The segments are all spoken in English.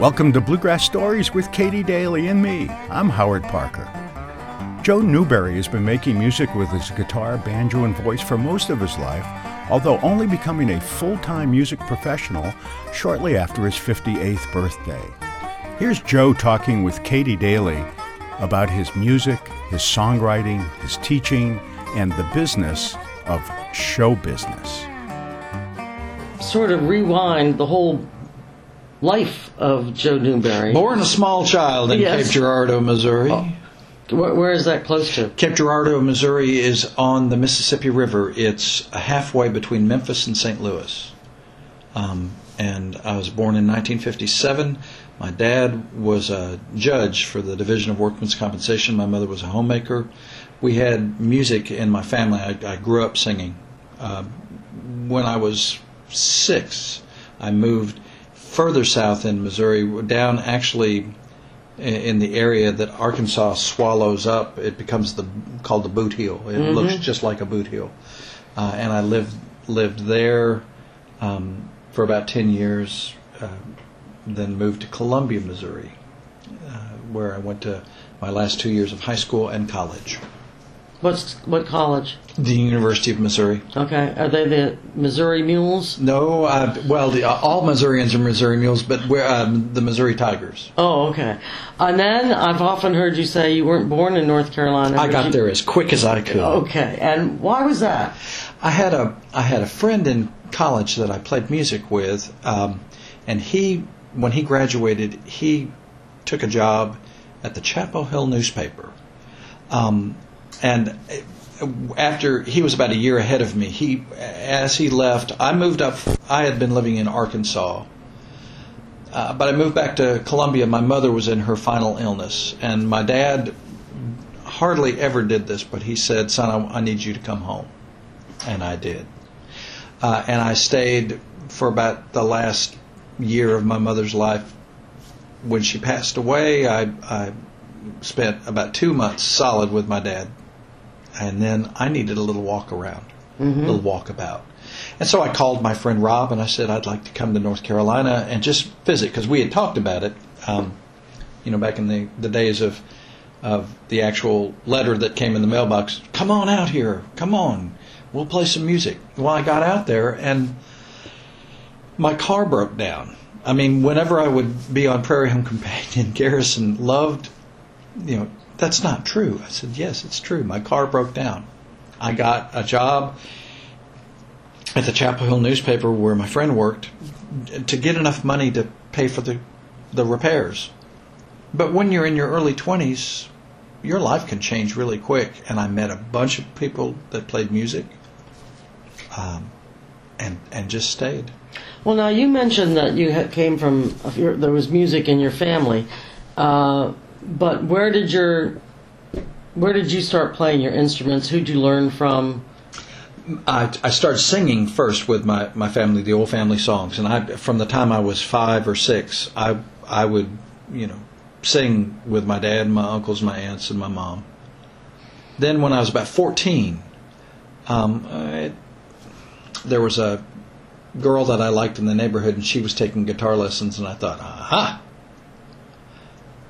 Welcome to Bluegrass Stories with Katie Daly and me. I'm Howard Parker. Joe Newberry has been making music with his guitar, banjo, and voice for most of his life, although only becoming a full time music professional shortly after his 58th birthday. Here's Joe talking with Katie Daly about his music, his songwriting, his teaching, and the business of show business. Sort of rewind the whole life of Joe Newberry. Born a small child in Yes. Cape Girardeau, Missouri. Where, where is that close to? Cape Girardeau, Missouri is on the Mississippi River. It's halfway between Memphis and St. Louis. Um, and I was born in 1957. My dad was a judge for the Division of Workmen's Compensation. My mother was a homemaker. We had music in my family. I, I grew up singing. Uh, when I was six, I moved further south in Missouri, down actually in the area that Arkansas swallows up. It becomes the called the boot heel. It looks just like a boot heel. Uh, and I lived lived there um, for about ten years. Uh, then moved to Columbia, Missouri, uh, where I went to my last two years of high school and college. What's what college? The University of Missouri. Okay, are they the Missouri Mules? No, uh, well, the, all Missourians are Missouri Mules, but we're um, the Missouri Tigers. Oh, okay. And then I've often heard you say you weren't born in North Carolina. I got you- there as quick as I could. Okay, and why was that? I had a I had a friend in college that I played music with, um, and he when he graduated he took a job at the Chapel Hill newspaper, um, and after he was about a year ahead of me, he as he left, I moved up. I had been living in Arkansas. Uh, but I moved back to Columbia. My mother was in her final illness, and my dad hardly ever did this, but he said, "Son, I, I need you to come home." and I did. Uh, and I stayed for about the last year of my mother's life. When she passed away, I, I spent about two months solid with my dad, and then I needed a little walk around, a little walkabout. And so I called my friend Rob and I said I'd like to come to North Carolina and just visit because we had talked about it, um, you know, back in the, the days of of the actual letter that came in the mailbox. Come on out here, come on, we'll play some music. Well, I got out there and my car broke down. I mean, whenever I would be on Prairie Home Companion, Garrison loved, you know, that's not true. I said, yes, it's true. My car broke down. I got a job at the Chapel Hill newspaper where my friend worked to get enough money to pay for the, the repairs. But when you're in your early 20s, your life can change really quick. And I met a bunch of people that played music um, and, and just stayed. Well, now you mentioned that you came from there was music in your family, uh, but where did your where did you start playing your instruments? Who'd you learn from? I, I started singing first with my, my family, the old family songs, and I from the time I was five or six, I I would you know sing with my dad, my uncles, my aunts, and my mom. Then when I was about fourteen, um, I, there was a girl that I liked in the neighborhood, and she was taking guitar lessons, and I thought, aha.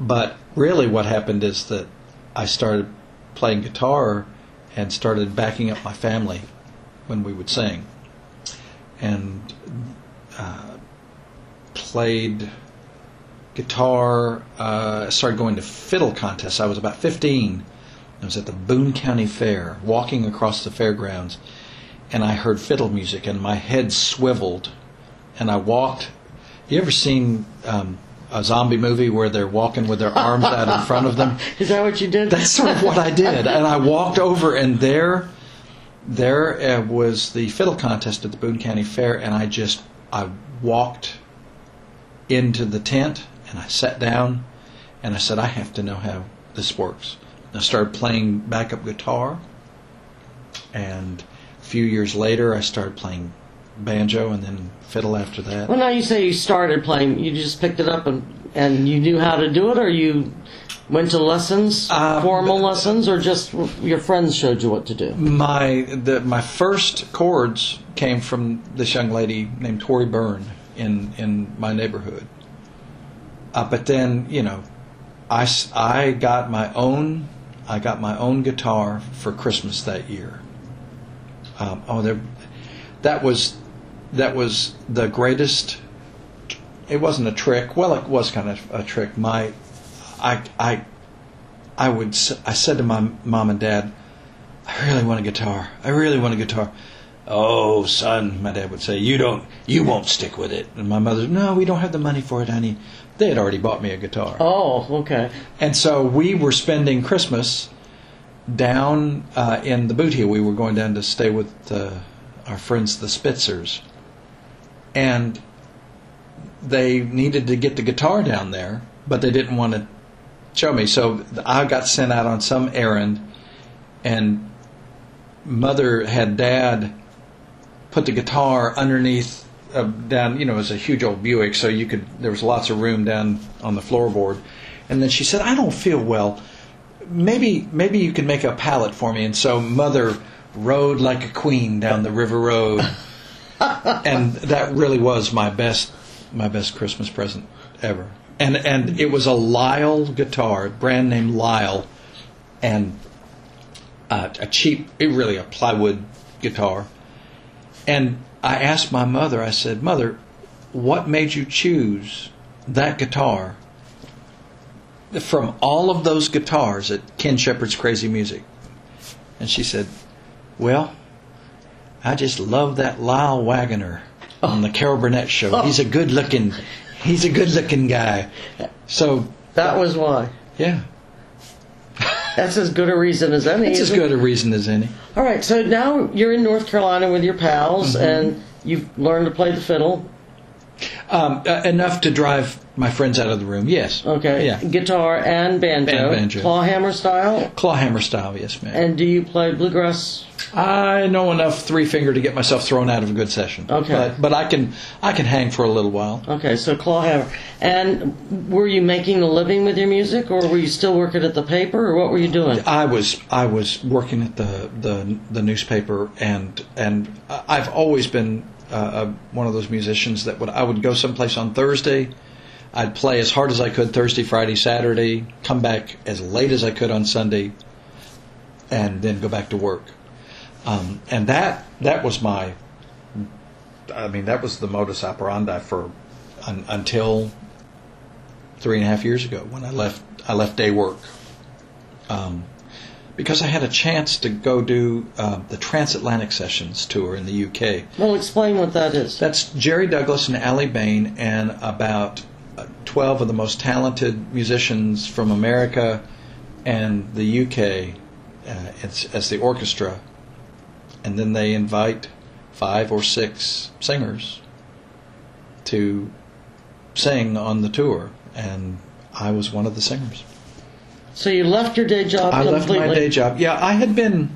But really, what happened is that I started playing guitar and started backing up my family when we would sing, and uh, played guitar. Uh, started going to fiddle contests. I was about 15. I was at the Boone County Fair, walking across the fairgrounds, and I heard fiddle music, and my head swiveled, and I walked. You ever seen um, a zombie movie where they're walking with their arms out in front of them? Is that what you did? That's sort of what I did. And I walked over, and there, there uh, was the fiddle contest at the Boone County Fair, and I just I walked into the tent and I sat down, and I said, I have to know how this works. And I started playing backup guitar, and a few years later, I started playing banjo and then fiddle after that. Well, now you say you started playing. You just picked it up and and you knew how to do it, or you went to lessons, Uh, formal lessons, or just your friends showed you what to do. My the my first chords came from this young lady named Tori Byrne in in my neighborhood, uh, but then you know, I I got my own I got my own guitar for Christmas that year. Um, oh, there, that was that was the greatest. It wasn't a trick. Well, it was kind of a trick. My, I I I would I said to my mom and dad, I really want a guitar. I really want a guitar. Oh, son, my dad would say, you don't, you won't stick with it. And my mother, no, we don't have the money for it, honey. They had already bought me a guitar. Oh, okay. And so we were spending Christmas down uh, in the boot heel. We were going down to stay with uh, our friends, the Spitzers. And they needed to get the guitar down there, but they didn't want to show me. So I got sent out on some errand, and mother had dad put the guitar underneath down. You know, it was a huge old Buick, so you could there was lots of room down on the floorboard. And then she said, "I don't feel well. Maybe maybe you could make a pallet for me." And so mother rode like a queen down the river road, and that really was my best my best Christmas present ever. And and it was a Lyle guitar, brand name Lyle, and uh, a cheap, really a plywood guitar. And I asked my mother, I said, Mother, what made you choose that guitar from all of those guitars at Ken Shepard's Crazy Music? And she said, Well, I just love that Lyle Waggoner on the Carol Burnett show. He's a good looking, he's a good looking guy. So That was why. yeah, That's as good a reason as any. it's as good a reason as any. All right, so now you're in North Carolina with your pals, Mm-hmm. and you've learned to play the fiddle. Um, uh, enough to drive my friends out of the room. Yes. Okay. Yeah. Guitar and banjo. And banjo. Clawhammer style. Clawhammer style. Yes, ma'am. And do you play bluegrass? I know enough three finger to get myself thrown out of a good session. Okay. But, but I can I can hang for a little while. Okay, so clawhammer. And were you making a living with your music, or were you still working at the paper, or what were you doing? I was I was working at the the, the newspaper and and I've always been uh, uh, one of those musicians that would I would go someplace on Thursday. I'd play as hard as I could Thursday, Friday, Saturday, come back as late as I could on Sunday, and then go back to work. Um, and that that was my, I mean, that was the modus operandi for un, until three and a half years ago when I left. I left day work um, because I had a chance to go do uh, the Transatlantic Sessions tour in the UK. Well, explain what that is. That's Jerry Douglas and Aly Bain and about 12 of the most talented musicians from America and the UK uh, as, as the orchestra. And then they invite five or six singers to sing on the tour. And I was one of the singers. So you left your day job I completely. left my day job. Yeah, I had been,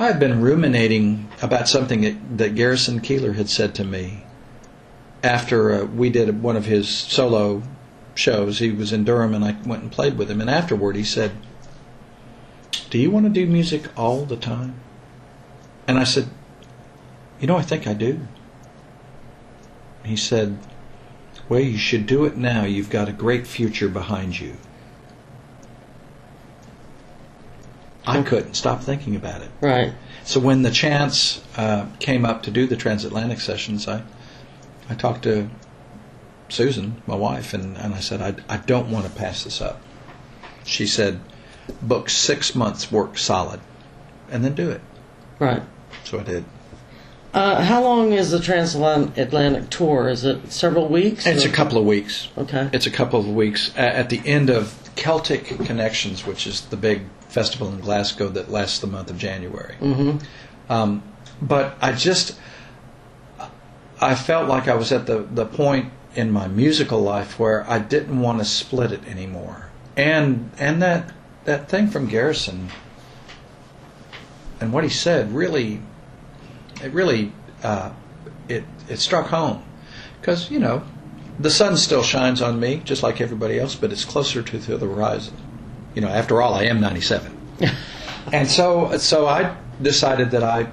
I had been ruminating about something that, that Garrison Keillor had said to me after uh, we did one of his solo shows. He was in Durham, and I went and played with him. And afterward, he said, "Do you want to do music all the time?" And I said, "You know, I think I do." He said, "Well, you should do it now. You've got a great future behind you." I couldn't stop thinking about it. Right. So when the chance uh, came up to do the transatlantic sessions, I I talked to Susan, my wife, and, and I said, I, I don't want to pass this up. She said, book six months work solid, and then do it. Right. So I did. Uh, how long is the transatlantic tour? Is it several weeks? It's or- a couple of weeks. Okay. It's a couple of weeks at the end of Celtic Connections, which is the big festival in Glasgow that lasts the month of January. Mm-hmm. Um, but I just, I felt like I was at the, the point in my musical life where I didn't want to split it anymore. And and that that thing from Garrison and what he said really, it really, uh, it it struck home because you know, the sun still shines on me just like everybody else, but it's closer to the horizon. You know, after all, I am ninety seven. And so, so I decided that I,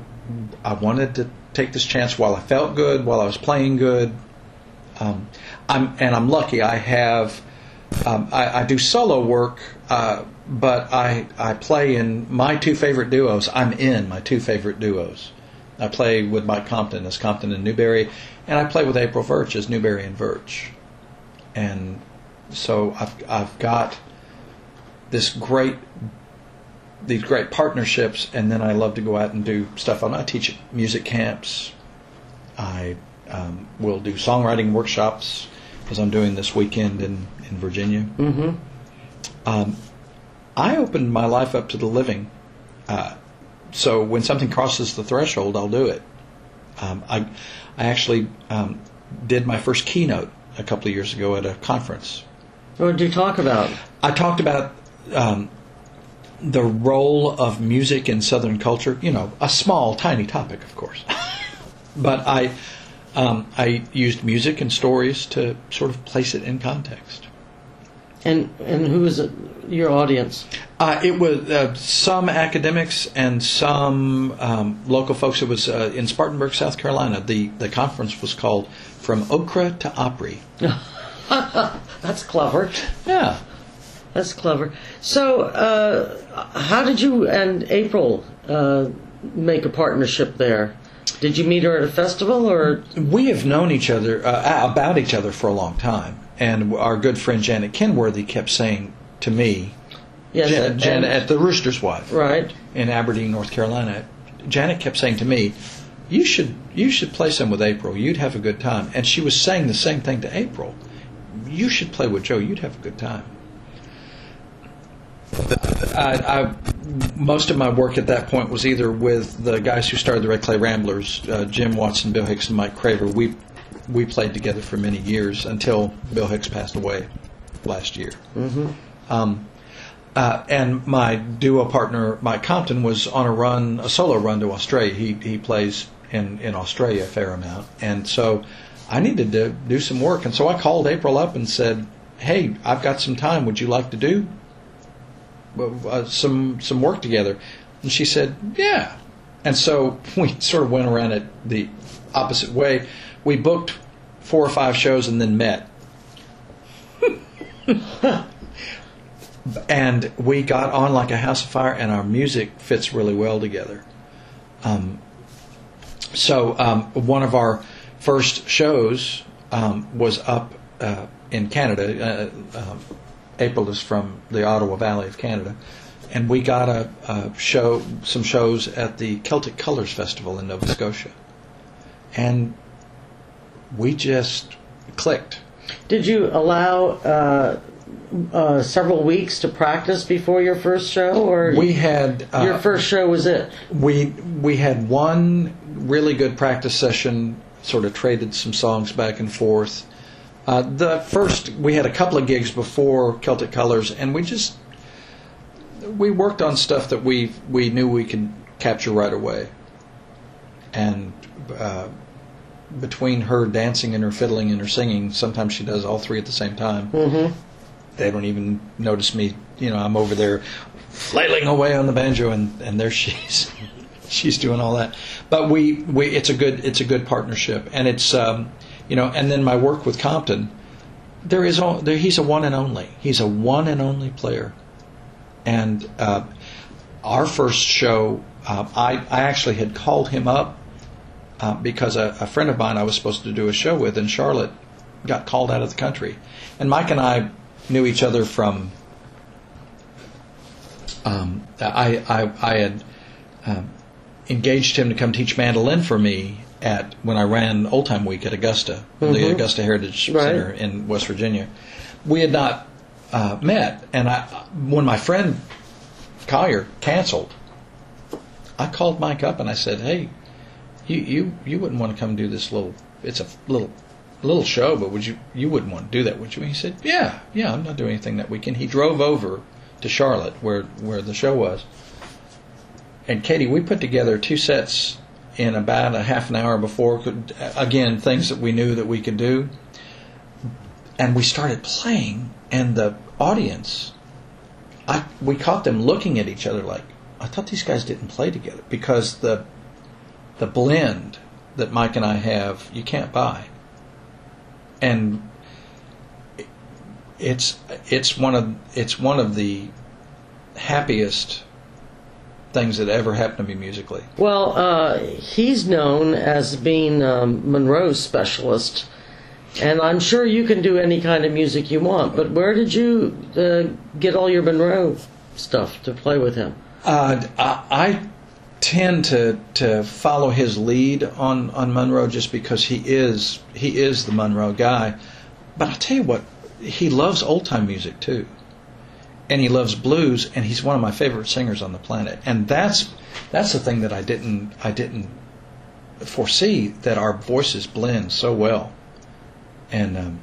I wanted to take this chance while I felt good, while I was playing good. Um, I'm and I'm lucky. I have um, I, I do solo work, uh, but I I play in my two favorite duos. I'm in my two favorite duos. I play with Mike Compton as Compton and Newberry, and I play with April Verch as Newberry and Verch. And so I've I've got this great these great partnerships, and then I love to go out and do stuff. On I teach music camps. I um, will do songwriting workshops, as I'm doing this weekend in in Virginia. Mm-hmm. Um, I opened my life up to the living. Uh, so when something crosses the threshold, I'll do it. Um, I, I actually um, did my first keynote a couple of years ago at a conference. What did you talk about? I talked about um, the role of music in Southern culture. You know, a small, tiny topic, of course, but I um, I used music and stories to sort of place it in context. And and who was it, your audience? Uh, it was uh, some academics and some um, local folks. It was uh, in Spartanburg, South Carolina. The the conference was called "From Okra to Opry." That's clever. Yeah. That's clever. So, uh, how did you and April uh, make a partnership there? Did you meet her at a festival, or We have known each other uh, about each other for a long time, and our good friend Janet Kenworthy kept saying to me, yes, Jan- and- Janet at the Rooster's Wife right? in Aberdeen, North Carolina. Janet kept saying to me, "You should you should play some with April. You'd have a good time." And she was saying the same thing to April. You should play with Joe. You'd have a good time. I, I, most of my work at that point was either with the guys who started the Red Clay Ramblers, uh, Jim Watson, Bill Hicks, and Mike Craver. We we played together for many years until Bill Hicks passed away last year. Um, uh, and my duo partner Mike Compton was on a run, a solo run to Australia. He he plays in in Australia a fair amount, and so I needed to do some work. And so I called April up and said, "Hey, I've got some time. Would you like to do uh, some some work together?" And she said, "Yeah." And so we sort of went around it the opposite way. We booked four or five shows and then met. and we got on like a house of fire, and our music fits really well together. Um, so um, one of our first shows um, was up uh, in Canada. Uh, um, April is from the Ottawa Valley of Canada, and we got a, a show, some shows at the Celtic Colors Festival in Nova Scotia, and we just clicked. Did you allow uh, uh, several weeks to practice before your first show, or We had uh, your first show was it? we we had one really good practice session. Sort of traded some songs back and forth. Uh, the first we had a couple of gigs before Celtic Colors, and we just we worked on stuff that we we knew we could capture right away. And uh, between her dancing and her fiddling and her singing, sometimes she does all three at the same time. Mm-hmm. They don't even notice me. You know, I'm over there flailing away on the banjo, and, and there she's she's doing all that. But we, we it's a good it's a good partnership, and it's um, you know, and then my work with Compton, there is all, there, he's a one and only. He's a one and only player, and uh, our first show, uh, I I actually had called him up uh, because a, a friend of mine I was supposed to do a show with in Charlotte got called out of the country, and Mike and I knew each other from. Um, I, I I had um, engaged him to come teach mandolin for me at when I ran Old Time Week at Augusta, the Mhm. Augusta Heritage Right. Center in West Virginia. We had not uh, met, and I when my friend Collier canceled, I called Mike up and I said, "Hey, you you you wouldn't want to come do this little? It's a little little show, but would you you wouldn't want to do that, would you?" He said, "Yeah, yeah, I'm not doing anything that weekend." He drove over to Charlotte where where the show was, and Katie, we put together two sets in about a half an hour before. Could, again, things that we knew that we could do, and we started playing, and the audience, I we caught them looking at each other like, I thought these guys didn't play together because the the blend that Mike and I have, you can't buy, and. it's it's one of it's one of the happiest things that ever happened to me musically. Well, uh, he's known as being um, Monroe's specialist, and I'm sure you can do any kind of music you want. But where did you uh, get all your Monroe stuff to play with him? Uh, I, I tend to to follow his lead on on Monroe just because he is he is the Monroe guy. But I'll tell you what, he loves old time music too, and he loves blues, and he's one of my favorite singers on the planet. And that's that's the thing that I didn't I didn't foresee that our voices blend so well. And um,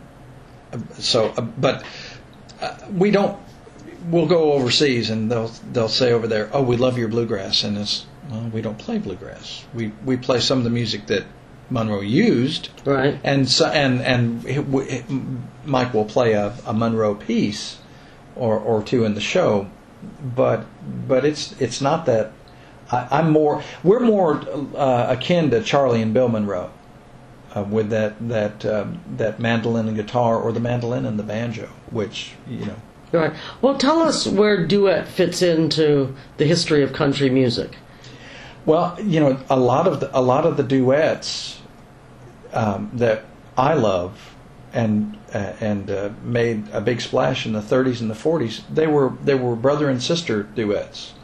so, uh, but uh, we don't. We'll go overseas, and they'll they'll say over there, "Oh, we love your bluegrass," and it's well, we don't play bluegrass. We we play some of the music that Monroe used, Right. and so and and he- w- Mike will play a, a Monroe piece or or two in the show, but but it's it's not that. I, I'm more we're more uh, akin to Charlie and Bill Monroe uh, with that that um, that mandolin and guitar or the mandolin and the banjo, which you know. Right. Well, tell us where duet fits into the history of country music. Well, you know, a lot of the, a lot of the duets um, that I love and and uh, made a big splash in the 30s and the 40s. They were they were brother and sister duets.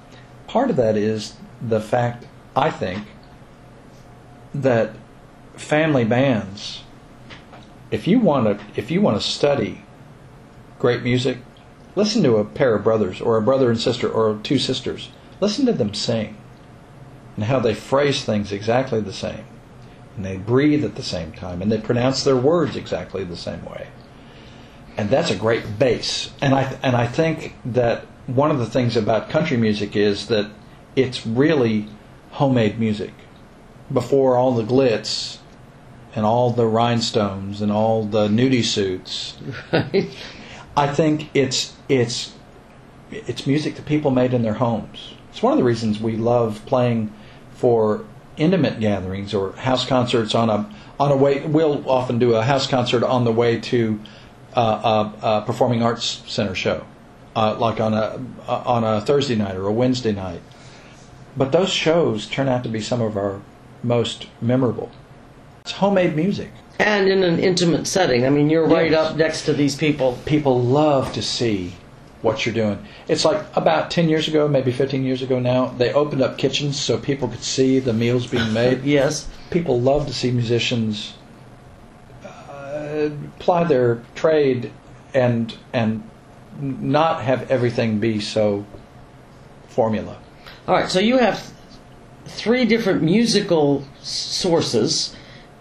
Part of that is the fact I think that family bands, if you want to if you want to study great music, listen to a pair of brothers or a brother and sister or two sisters. Listen to them sing and how they phrase things exactly the same. And they breathe at the same time, and they pronounce their words exactly the same way. And that's a great base. And I and I think that one of the things about country music is that it's really homemade music. Before all the glitz and all the rhinestones and all the nudie suits, Right. I think it's it's it's music that people made in their homes. It's one of the reasons we love playing for intimate gatherings or house concerts on a on a way. We'll often do a house concert on the way to performing arts center show, uh, like on a on a Thursday night or a Wednesday night. But those shows turn out to be some of our most memorable. It's homemade music. And in an intimate setting. I mean, you're right Yes. up next to these people. people love to see what you're doing. It's like about 10 years ago, maybe 15 years ago now, they opened up kitchens so people could see the meals being made. Yes. People love to see musicians uh, ply their trade and and not have everything be so formula. All right. So you have three different musical sources.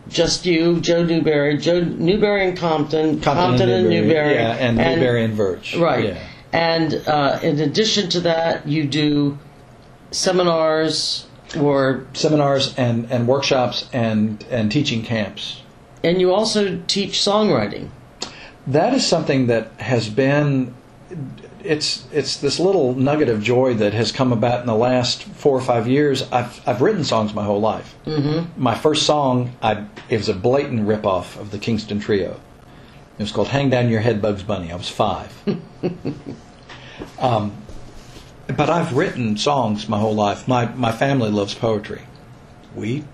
Just you, Joe Newberry, Joe Newberry and Compton, Compton, and Newberry, yeah, and, Newberry and Verch, Right. Yeah. And uh, in addition to that, you do seminars or Seminars and, and workshops and and teaching camps. And you also teach songwriting. that is something that has been it's it's this little nugget of joy that has come about in the last four or five years. I've I've written songs my whole life. Mm-hmm. My first song, I it was a blatant ripoff of the Kingston Trio. It was called "Hang Down Your Head, Bugs Bunny." I was five. um, but I've written songs my whole life. My my family loves poetry. We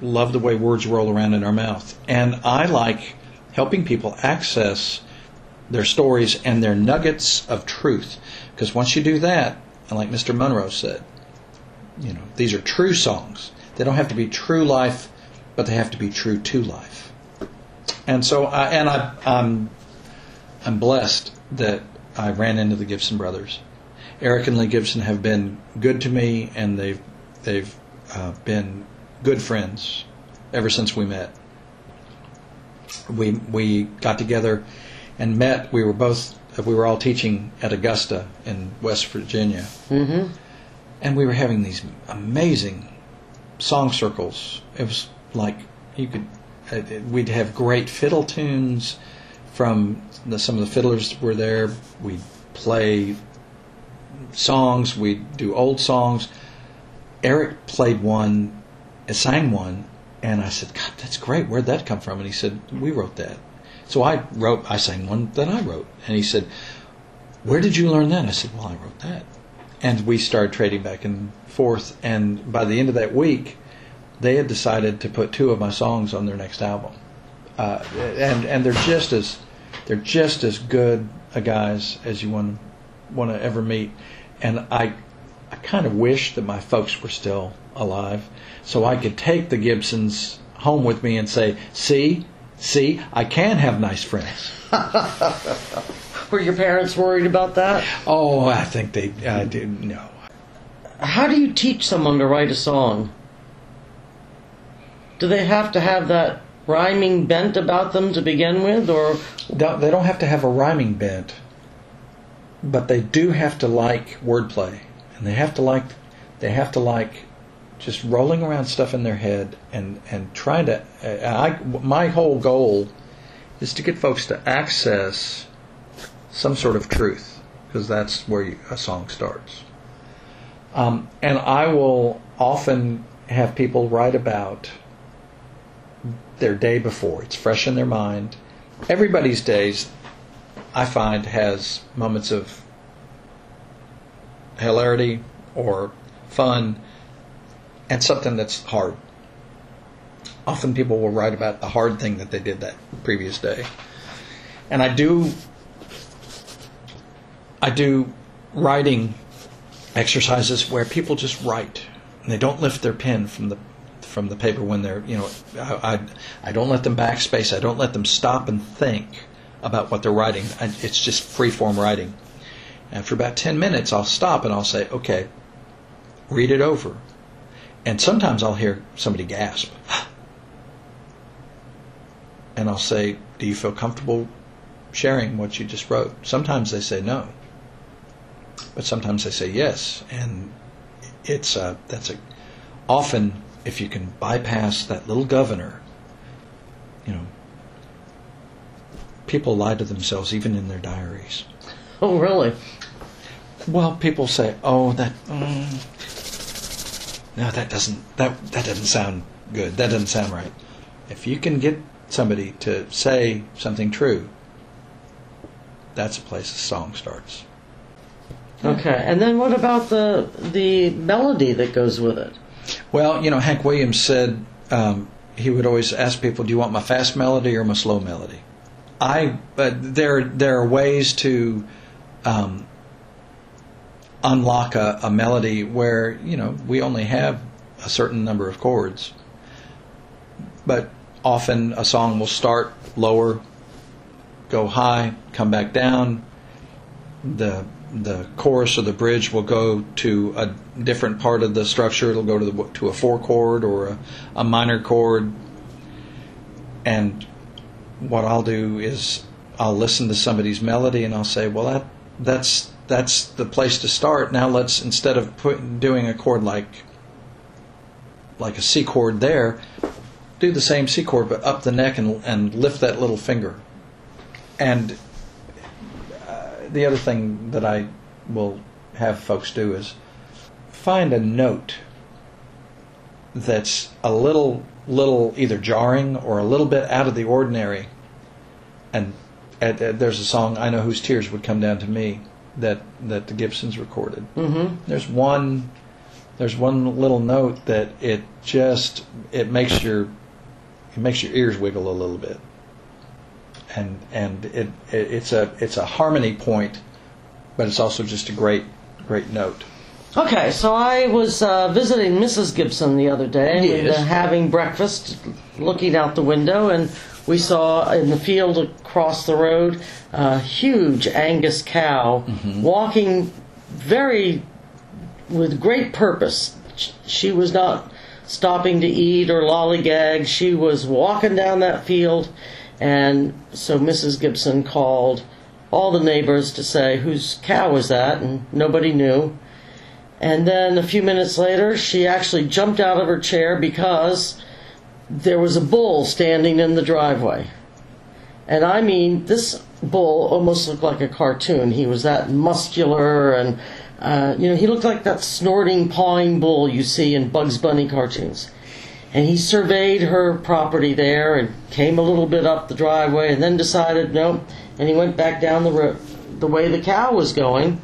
love the way words roll around in our mouth. And I like helping people access their stories and their nuggets of truth. Because once you do that, and like Mr. Monroe said, you know, these are true songs. They don't have to be true life, but they have to be true to life. And so, I, and I, I'm, I'm blessed that I ran into the Gibson brothers. Eric and Leigh Gibson have been good to me, and they've they've uh, been good friends ever since we met. We we got together and met. We were both we were all teaching at Augusta in West Virginia, Mm-hmm. and we were having these amazing song circles. It was like you could uh, we'd have great fiddle tunes from the, some of the fiddlers were there. We'd play songs. We'd do old songs. Eric played one, uh, sang one, and I said, "God, that's great. Where'd that come from?" And he said, "We wrote that." So I wrote, I sang one that I wrote. And he said, Where did you learn that? I said, Well, I wrote that. And we started trading back and forth. And by the end of that week, they had decided to put two of my songs on their next album. Uh, and and they're just as they're just as good a guys as you want want to ever meet. And I I kind of wish that my folks were still alive, so I could take the Gibsons home with me and say, "See, see, I can have nice friends." Were your parents worried about that? Oh, I think they I did no. How do you teach someone to write a song? Do they have to have that rhyming bent about them to begin with, or They don't have to have a rhyming bent, but they do have to like wordplay, and they have to like they have to like just rolling around stuff in their head and and trying to. I my whole goal is to get folks to access some sort of truth because that's where you, a song starts. Um, and I will often have people write about their day before. It's fresh in their mind. Everybody's days, I find, has moments of hilarity or fun and something that's hard. Often people will write about the hard thing that they did that previous day. And I do I do writing exercises where people just write. And they don't lift their pen from the from the paper when they're you know I, I, I don't let them backspace. I don't let them stop and think about what they're writing. I, it's just free form writing after about 10 minutes I'll stop and I'll say okay read it over and sometimes I'll hear somebody gasp. And I'll say do you feel comfortable sharing what you just wrote? Sometimes they say no. But sometimes they say yes. And it's uh, that's a often if you can bypass that little governor you know people lie to themselves even in their diaries. Oh, really? well people say oh that mm, no that doesn't that that doesn't sound good. That doesn't sound right. If you can get somebody to say something true that's a place the song starts. Okay, and then what about the the melody that goes with it? Well, you know, Hank Williams said um, he would always ask people, "Do you want my fast melody or my slow melody?" I, but there there are ways to um, unlock a, a melody where you know we only have a certain number of chords, but often a song will start lower, go high, come back down. The the chorus or the bridge will go to a different part of the structure. It'll go to the to a four chord or a, a minor chord. And what I'll do is I'll listen to somebody's melody and I'll say, well, that that's that's the place to start. Now let's instead of put, doing a chord like like a C chord there, do the same C chord but up the neck and and lift that little finger. And uh, the other thing that I will have folks do is find a note that's a little little either jarring or a little bit out of the ordinary and at, at, there's a song I know whose tears would come down to me that that the Gibsons recorded Mm-hmm. there's one there's one little note that it just it makes your it makes your ears wiggle a little bit and and it, it it's a it's a harmony point, but it's also just a great great note. Okay, so I was uh, visiting Mrs. Gibson the other day and uh, having breakfast, looking out the window, and we saw in the field across the road a huge Angus cow mm-hmm. walking very with great purpose. She was not stopping to eat or lollygag. She was walking down that field, and so Mrs. Gibson called all the neighbors to say whose cow was that, and nobody knew. And then a few minutes later, she actually jumped out of her chair because there was a bull standing in the driveway. And I mean, this bull almost looked like a cartoon. He was that muscular and, uh, you know, he looked like that snorting, pawing bull you see in Bugs Bunny cartoons. and he surveyed her property there and came a little bit up the driveway and then decided no, and he went back down the road the way the cow was going.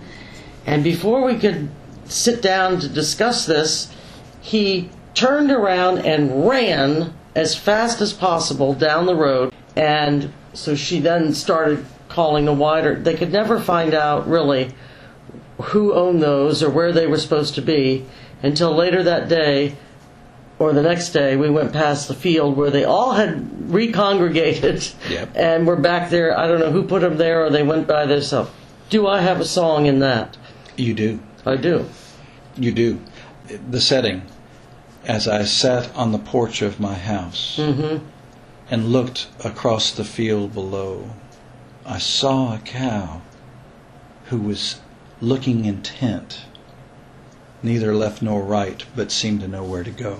And before we could sit down to discuss this, he turned around and ran as fast as possible down the road. And so she then started calling the wider. They could never find out really who owned those or where they were supposed to be until later that day or the next day we went past the field where they all had recongregated Yep. and were back there. I don't know who put them there or they went by themselves. Do I have a song in that? You do. I do. You do. The setting, as I sat on the porch of my house and looked across the field below, I saw a cow who was looking intent, neither left nor right, but seemed to know where to go.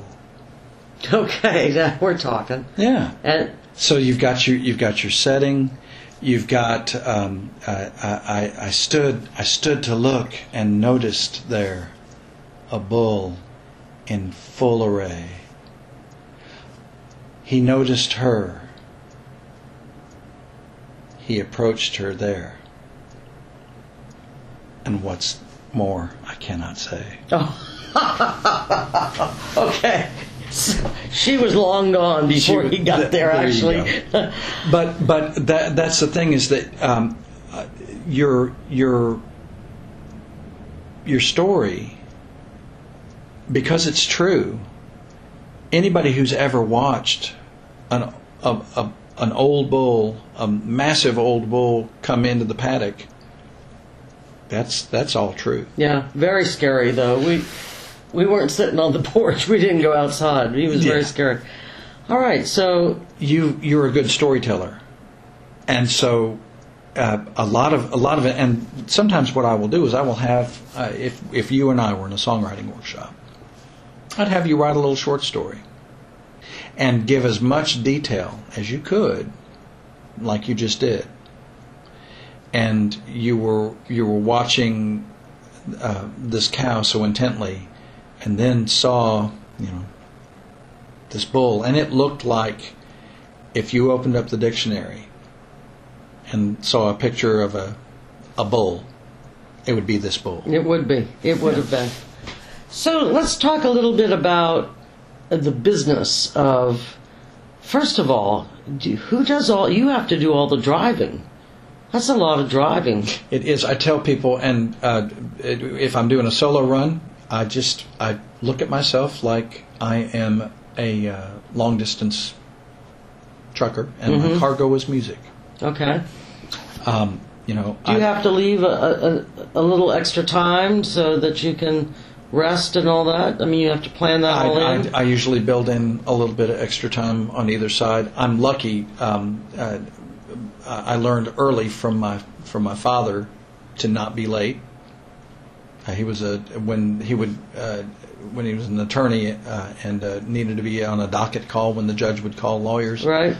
Okay, now we're talking. Yeah. And So you've got your you've got your setting, you've got. Um, I, I, I stood I stood to look and noticed there a bull in full array. He noticed her. He approached her there. And what's more, I cannot say. Oh. okay, So she was long gone before She- he got th- there. there Actually, But but that that's the thing is that um, uh, your your your story because it's true. Anybody who's ever watched an a, a, an old bull, a massive old bull, come into the paddock, that's that's all true. yeah, very scary though. We we weren't sitting on the porch. We didn't go outside. He was very scary. All right, so you you're a good storyteller, and so uh, a lot of a lot of it. And sometimes what I will do is I will have uh, if if you and I were in a songwriting workshop, I'd have you write a little short story, and give as much detail as you could, like you just did. And you were you were watching uh, this cow so intently, and then saw you know this bull, and it looked like if you opened up the dictionary and saw a picture of a a bull, it would be this bull. it would be. It would have been. So let's talk a little bit about the business of. First of all, do, who does all? You have to do all the driving. That's a lot of driving. It is. I tell people, and uh, if I'm doing a solo run, I just I look at myself like I am a uh, long distance trucker, and my cargo is music. Okay. Um, you know, Do you I- have to leave a, a, a little extra time so that you can rest and all that? I mean, you have to plan that I, all in. I, I usually build in a little bit of extra time on either side. I'm lucky. Um, uh, I learned early from my from my father to not be late. Uh, he was a when he would uh, when he was an attorney uh, and uh, needed to be on a docket call when the judge would call lawyers. right?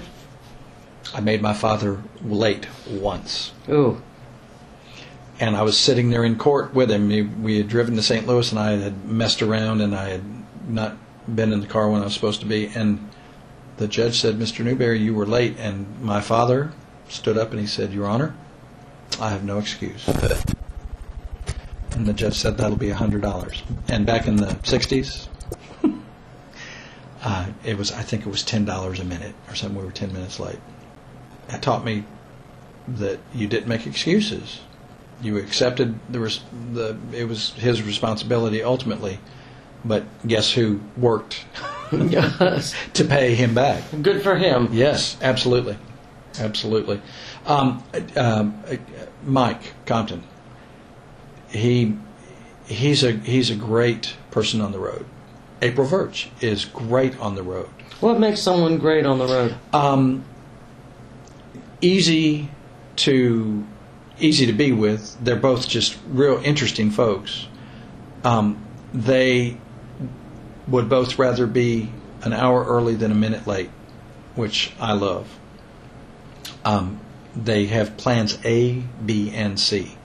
I made my father late once. Ooh. And I was sitting there in court with him. We, had driven to St. Louis, and I had messed around, and I had not been in the car when I was supposed to be. And the judge said, "Mr. Newberry, you were late." And my father stood up and he said, "Your Honor, I have no excuse." And the judge said, "That'll be a hundred dollars." And back in the '60s, uh, it was I think it was ten dollars a minute or something. We were ten minutes late. That taught me that you didn't make excuses. You accepted the res- the it was his responsibility ultimately, but guess who worked Yes. to pay him back? Good for him. Yes, absolutely, absolutely. Um, uh, Mike Compton, he he's a he's a great person on the road. April Verch is great on the road. What makes someone great on the road? Um, easy to easy to be with. They're both just real interesting folks. Um, they would both rather be an hour early than a minute late, which I love. Um, they have plans A, B, and C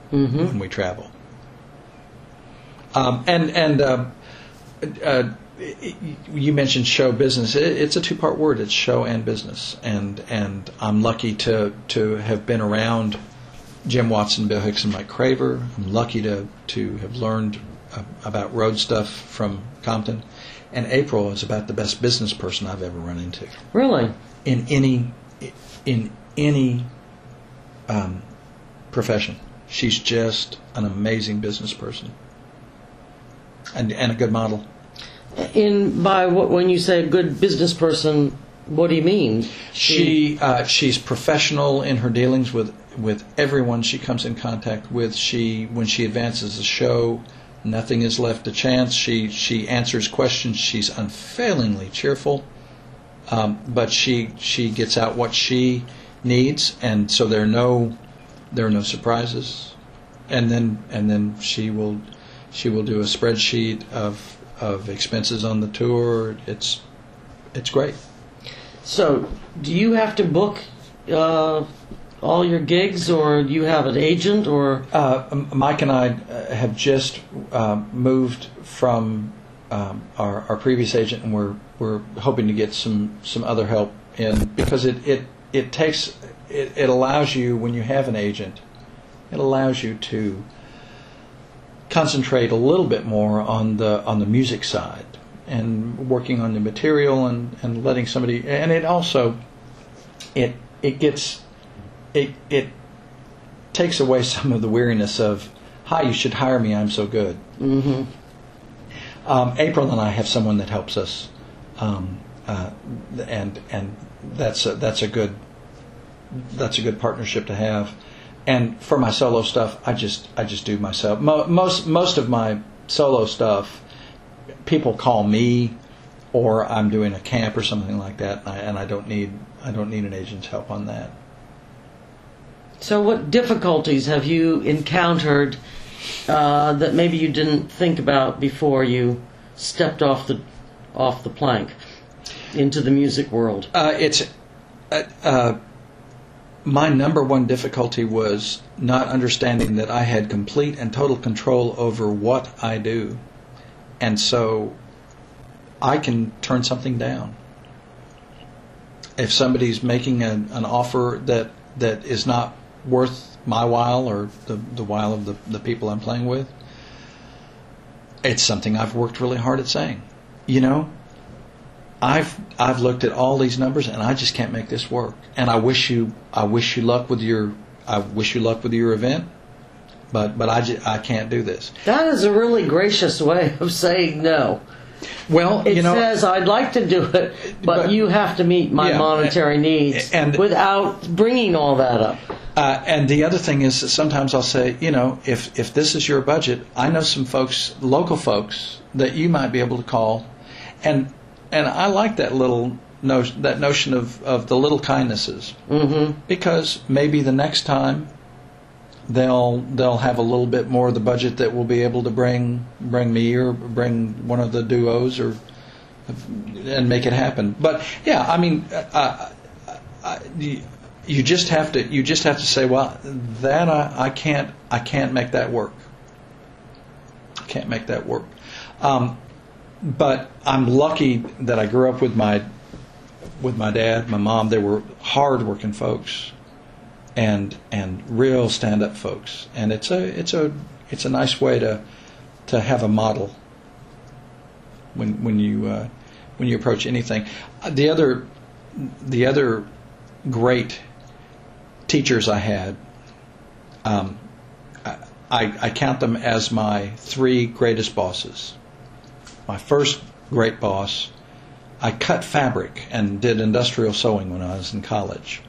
when we travel. Um, and and uh, uh, you mentioned show business. It's a two-part word. It's show and business, and and I'm lucky to to have been around Jim Watson, Bill Hicks, and Mike Craver. I'm lucky to to have learned uh, about road stuff from Compton, and April is about the best business person I've ever run into. Really, in any in any um, profession, she's just an amazing business person and and a good model. In by what when you say a good business person, what do you mean? She uh, she's professional in her dealings with with everyone she comes in contact with. She when she advances a show, nothing is left to chance. She she answers questions. She's unfailingly cheerful, um, but she she gets out what she needs, and so there are no there are no surprises. And then and then she will she will do a spreadsheet of of expenses on the tour. It's it's great. So, do you have to book uh, all your gigs, or do you have an agent, or? Uh, Mike and I uh, have just uh, moved from um, our, our previous agent, and we're we're hoping to get some some other help in because it it it takes it, it allows you when you have an agent, it allows you to concentrate a little bit more on the on the music side and working on the material and, and letting somebody and it also it it gets it it takes away some of the weariness of hi you should hire me I'm so good mm-hmm. um, April and I have someone that helps us um, uh, and and that's a, that's a good that's a good partnership to have and for my solo stuff, I just I just do myself. Mo- most most of my solo stuff, people call me, or I'm doing a camp or something like that, and I, and I don't need I don't need an agent's help on that. So, what difficulties have you encountered uh, that maybe you didn't think about before you stepped off the off the plank into the music world? Uh, it's uh, uh my number one difficulty was not understanding that I had complete and total control over what I do. And so I can turn something down. If somebody's making a, an offer that, that is not worth my while or the, the while of the, the people I'm playing with, it's something I've worked really hard at saying. You know, I've I've looked at all these numbers and I just can't make this work. And I wish you I wish you luck with your I wish you luck with your event, but but I just, I can't do this. That is a really gracious way of saying no. Well, it you know, says I'd like to do it, but, but you have to meet my yeah, monetary needs and, without bringing all that up. Uh, and the other thing is that sometimes I'll say, you know, if if this is your budget, I know some folks, local folks, that you might be able to call, and and I like that little notion, that notion of, of the little kindnesses, mm-hmm. because maybe the next time they'll they'll have a little bit more of the budget that will be able to bring bring me or bring one of the duos or and make it happen. But yeah, I mean, uh, I, you, you just have to you just have to say, well, that I, I can't I can't make that work. I can't make that work. Um, but I'm lucky that I grew up with my with my dad, my mom. They were hard-working folks, and and real stand-up folks. And it's a it's a it's a nice way to to have a model when when you uh, when you approach anything. The other the other great teachers I had, um, I, I count them as my three greatest bosses my first great boss, I cut fabric and did industrial sewing when I was in college.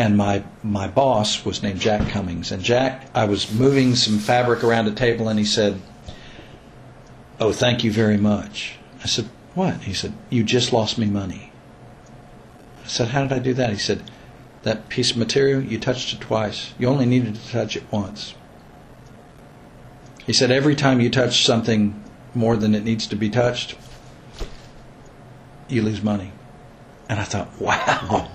And my my boss was named Jack Cummings. And Jack, I was moving some fabric around a table, and he said, "Oh, thank you very much." I said, "What?" He said, "You just lost me money." I said, "How did I do that?" He said, "That piece of material, you touched it twice. You only needed to touch it once." He said, "Every time you touch something more than it needs to be touched, you lose money. And I thought, wow.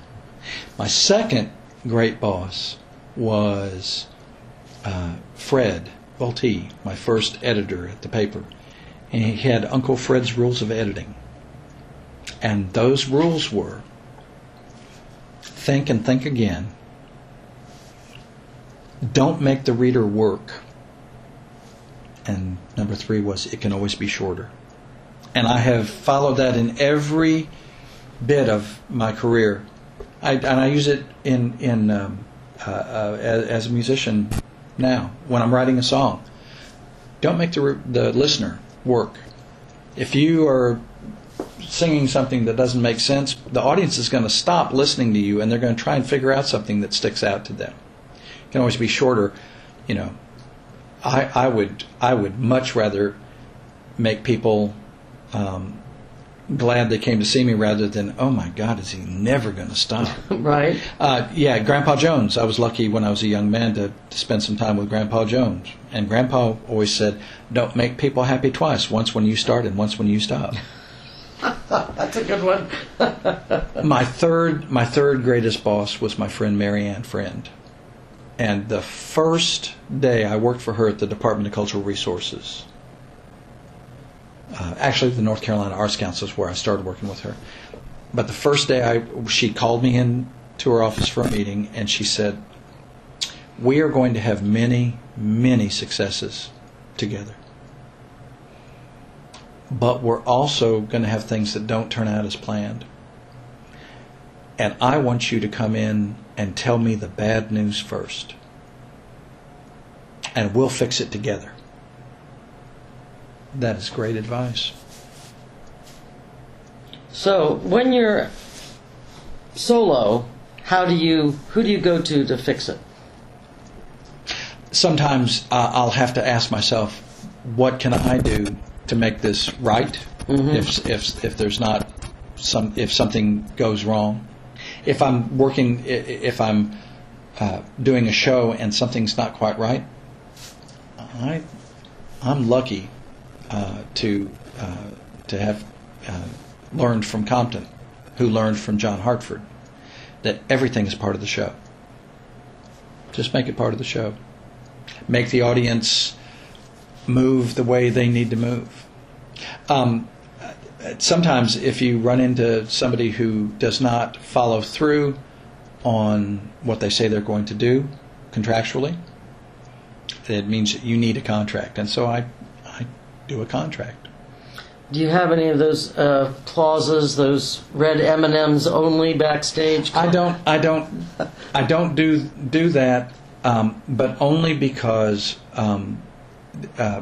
My second great boss was uh, Fred Volti, my first editor at the paper. and he had Uncle Fred's Rules of Editing. And those rules were think and think again. Don't make the reader work. And number three was it can always be shorter. And I have followed that in every bit of my career. I, and I use it in, in um, uh, uh, as, as a musician now when I'm writing a song. Don't make the, the listener work. If you are singing something that doesn't make sense, the audience is going to stop listening to you and they're going to try and figure out something that sticks out to them. It can always be shorter. You know, I, I would I would much rather make people um, glad they came to see me rather than oh my God, is he never going to stop? right. Uh, yeah, Grandpa Jones. I was lucky when I was a young man to, to spend some time with Grandpa Jones, and Grandpa always said, "Don't make people happy twice. Once when you start and once when you stop." That's a good one. my third my third greatest boss was my friend Marianne Friend. And the first day I worked for her at the Department of Cultural Resources, uh, actually the North Carolina Arts Council is where I started working with her. But the first day I she called me in to her office for a meeting and she said, "We are going to have many, many successes together." but we're also going to have things that don't turn out as planned. And I want you to come in and tell me the bad news first. And we'll fix it together. That is great advice. So, when you're solo, how do you who do you go to to fix it? Sometimes uh, I'll have to ask myself, what can I do to make this right if, if, if there's not some if something goes wrong. If I'm working, if I'm uh, doing a show and something's not quite right, I I'm lucky to uh, to have uh, learned from Compton, who learned from John Hartford, that everything is part of the show. Just make it part of the show. Make the audience move the way they need to move. Um, sometimes, if you run into somebody who does not follow through on what they say they're going to do contractually, it means that you need a contract. And so I do a contract. Do you have any of those uh, clauses, those red M and M's only backstage? I don't. I don't. I don't do do that, um, but only because um, uh,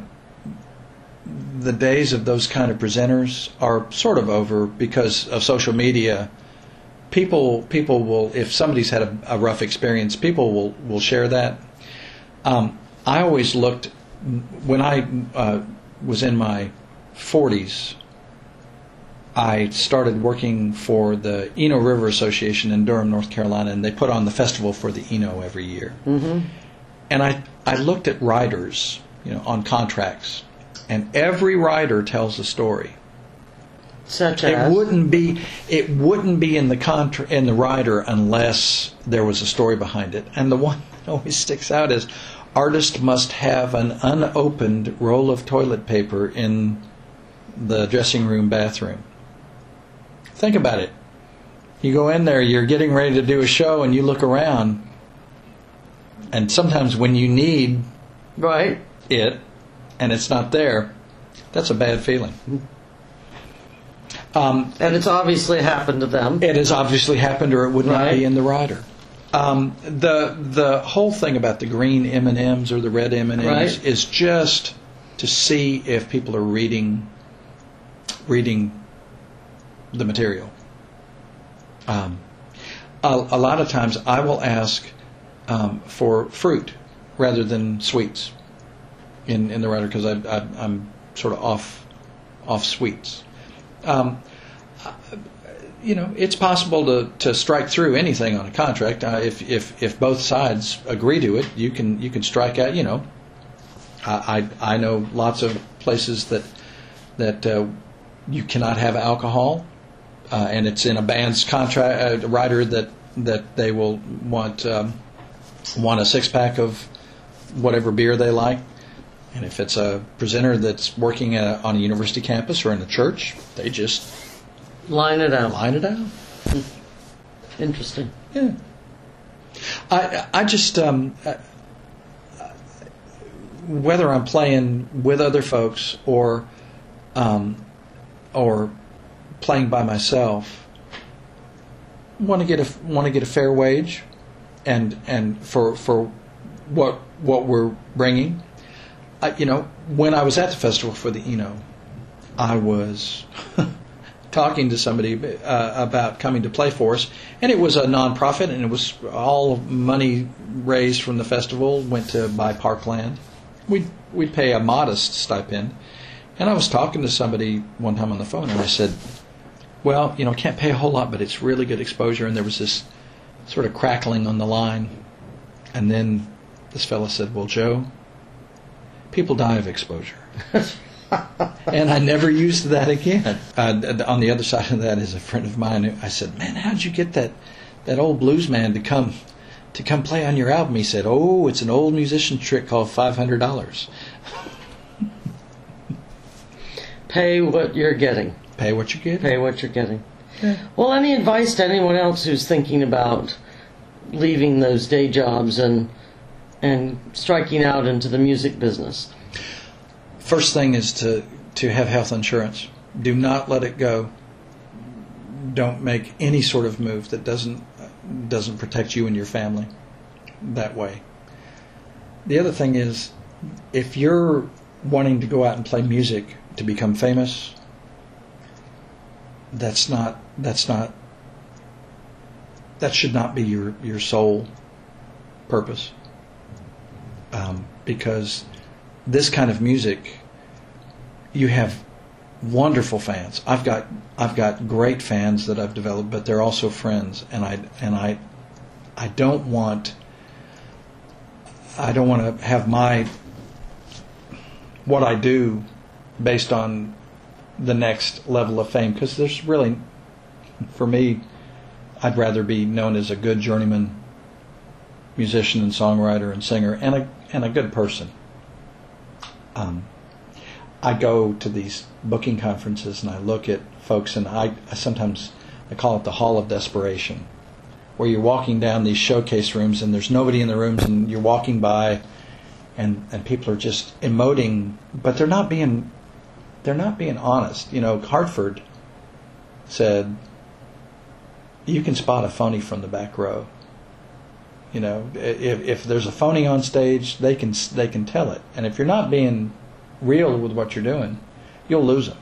the days of those kind of presenters are sort of over because of social media. People people will if somebody's had a, a rough experience, people will will share that. Um, I always looked when I uh, was in my 40s. I started working for the Eno River Association in Durham, North Carolina, and they put on the festival for the Eno every year. Mm-hmm. And I, I looked at riders, you know, on contracts, and every rider tells a story. Such as It wouldn't be it wouldn't be in the contra- in the rider unless there was a story behind it. And the one that always sticks out is artist must have an unopened roll of toilet paper in the dressing room bathroom. Think about it. You go in there, you're getting ready to do a show and you look around and sometimes when you need right. it and it's not there, that's a bad feeling. Um, And it's obviously happened to them. It has obviously happened, or it would not Right. be in the rider. Um, the the whole thing about the green M and M's or the red M and M's is just to see if people are reading reading the material. Um, a, a lot of times, I will ask um, for fruit rather than sweets in in the rider because I, I, I'm sort of off off sweets. You know, it's possible to, to strike through anything on a contract. Uh, if, if, if both sides agree to it, you can you can strike out. You know, I I, know lots of places that that uh, you cannot have alcohol, uh, and it's in a band's contract uh, rider that that they will want um, want a six pack of whatever beer they like. And if it's a presenter that's working at, on a university campus or in a church, they just Line it out. line it out. Interesting. Yeah. I I just um, uh, whether I'm playing with other folks or um, or playing by myself, want to get a want to get a fair wage, and and for for what what we're bringing. I, you know, when I was at the festival for the Eno, I was talking to somebody uh, about coming to play for us, and it was a nonprofit, and it was all money raised from the festival went to buy parkland. We'd we'd pay a modest stipend, and I was talking to somebody one time on the phone, and I said, "Well, you know, can't pay a whole lot, but it's really good exposure." And there was this sort of crackling on the line, and then this fellow said, "Well, Joe, people die of exposure." and I never used that again. Uh, on the other side of that is a friend of mine. I said, "Man, how'd you get that that old blues man to come to come play on your album?" He said, "Oh, it's an old musician trick called five hundred dollars. Pay what you're getting. Pay what you get." Pay what you're getting. Well, any advice to anyone else who's thinking about leaving those day jobs and and striking out into the music business? First thing is to to have health insurance. Do not let it go. Don't make any sort of move that doesn't doesn't protect you and your family that way. The other thing is if you're wanting to go out and play music to become famous, that's not that's not that should not be your your sole purpose. Um, because this kind of music, you have wonderful fans. I've got I've got great fans that I've developed, but they're also friends, and I and I I don't want I don't want to have my what I do based on the next level of fame because there's really for me I'd rather be known as a good journeyman musician and songwriter and singer and a and a good person. Um, I go to these booking conferences and I look at folks and I, I sometimes I call it the hall of desperation, where you're walking down these showcase rooms and there's nobody in the rooms and you're walking by, and and people are just emoting, but they're not being they're not being honest. You know, Hartford said you can spot a phony from the back row. You know, if, if there's a phony on stage, they can they can tell it. And if you're not being real with what you're doing, you'll lose them.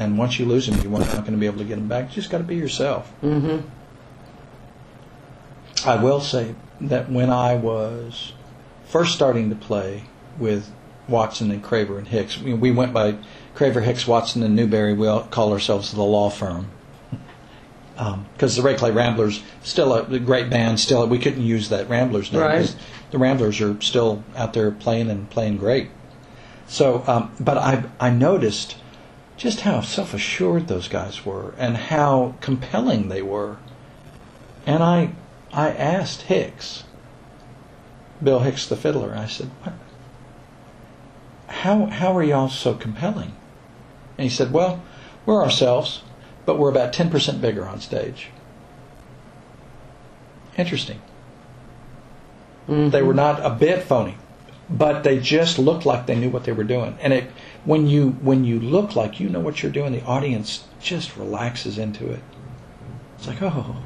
And once you lose them, you're not going to be able to get them back. You just got to be yourself. Mm-hmm. I will say that when I was first starting to play with Watson and Craver and Hicks, we, we went by Craver, Hicks, Watson, and Newberry. We all call ourselves the law firm because um, the Red Clay Ramblers still a, a great band. Still, we couldn't use that Ramblers name Right. the Ramblers are still out there playing and playing great. So, um, but I I noticed just how self assured those guys were and how compelling they were, and I I asked Hicks, Bill Hicks the fiddler, I said, what? How how are y'all so compelling? And he said, Well, we're ourselves but we're about 10% bigger on stage. Interesting. Mm-hmm. They were not a bit phony, but they just looked like they knew what they were doing. And it, when you when you look like you know what you're doing, the audience just relaxes into it. It's like, oh,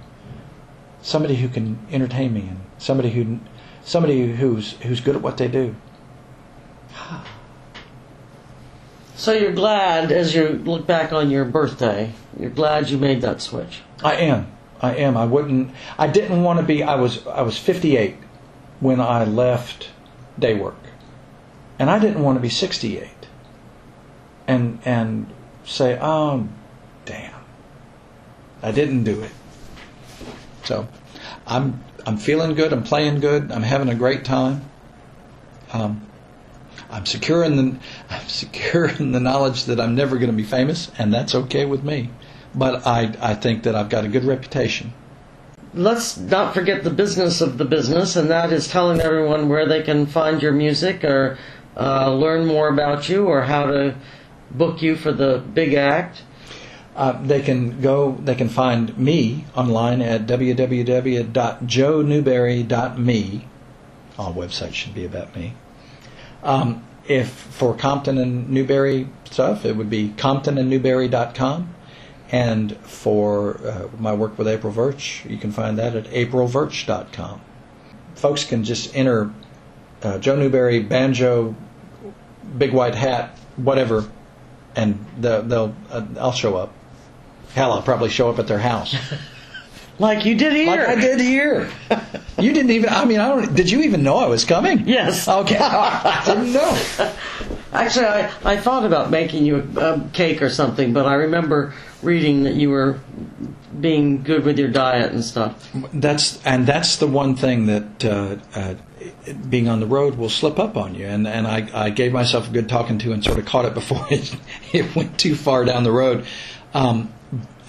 somebody who can entertain me, and somebody who somebody who's who's good at what they do. So you're glad, as you look back on your birthday, you're glad you made that switch. I am. I am. I wouldn't. I didn't want to be. I was. I was 58 when I left day work, and I didn't want to be 68. And and say, oh, damn, I didn't do it. So, I'm I'm feeling good. I'm playing good. I'm having a great time. Um, I'm secure in the I'm secure in the knowledge that I'm never going to be famous, and that's okay with me. But I I think that I've got a good reputation. Let's not forget the business of the business, and that is telling everyone where they can find your music or uh, learn more about you or how to book you for the big act? Uh, they can go. They can find me online at www.joenewberry.me. All websites should be about me. Um, if for Compton and Newberry stuff, it would be comptonandnewberry.com. And for uh, my work with April Verch, you can find that at aprilverch.com. Folks can just enter uh, Joe Newberry, banjo, big white hat, whatever, and they'll, they'll uh, I'll show up. Hell, I'll probably show up at their house. Like you did here. Like I did here. You didn't even. I mean, I don't. Did you even know I was coming? Yes. Okay. I didn't know. Actually, I, I thought about making you a, a cake or something, but I remember reading that you were being good with your diet and stuff. That's and that's the one thing that uh, uh, being on the road will slip up on you. And and I, I gave myself a good talking to and sort of caught it before it, it went too far down the road. Um,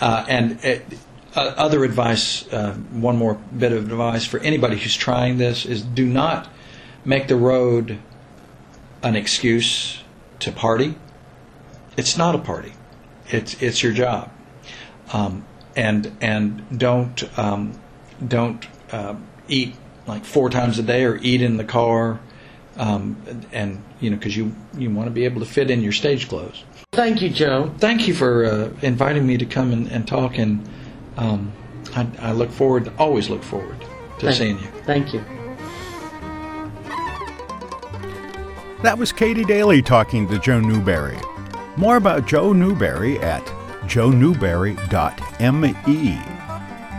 uh, and it, uh, other advice, uh, one more bit of advice for anybody who's trying this is do not make the road an excuse to party. It's not a party. It's it's your job, um, and and don't um, don't uh, eat like four times a day or eat in the car, um, and you know because you you want to be able to fit in your stage clothes. Thank you, Joe. Thank you for uh, inviting me to come and, and talk and um, I, I, look forward, always look forward to thank, seeing you. Thank you. That was Katy Daley talking to Joe Newberry. More about Joe Newberry at joenewberry.me.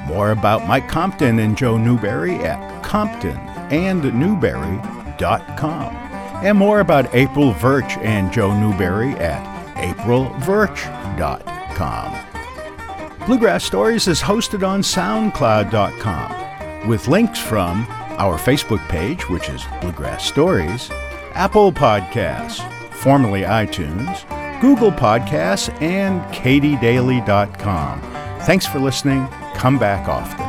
More about Mike Compton and Joe Newberry at comptonandnewberry.com. And more about April Verch and Joe Newberry at aprilverch.com. Bluegrass Stories is hosted on SoundCloud.com with links from our Facebook page, which is Bluegrass Stories, Apple Podcasts, formerly iTunes, Google Podcasts, and katydaley.com. Thanks for listening. Come back often.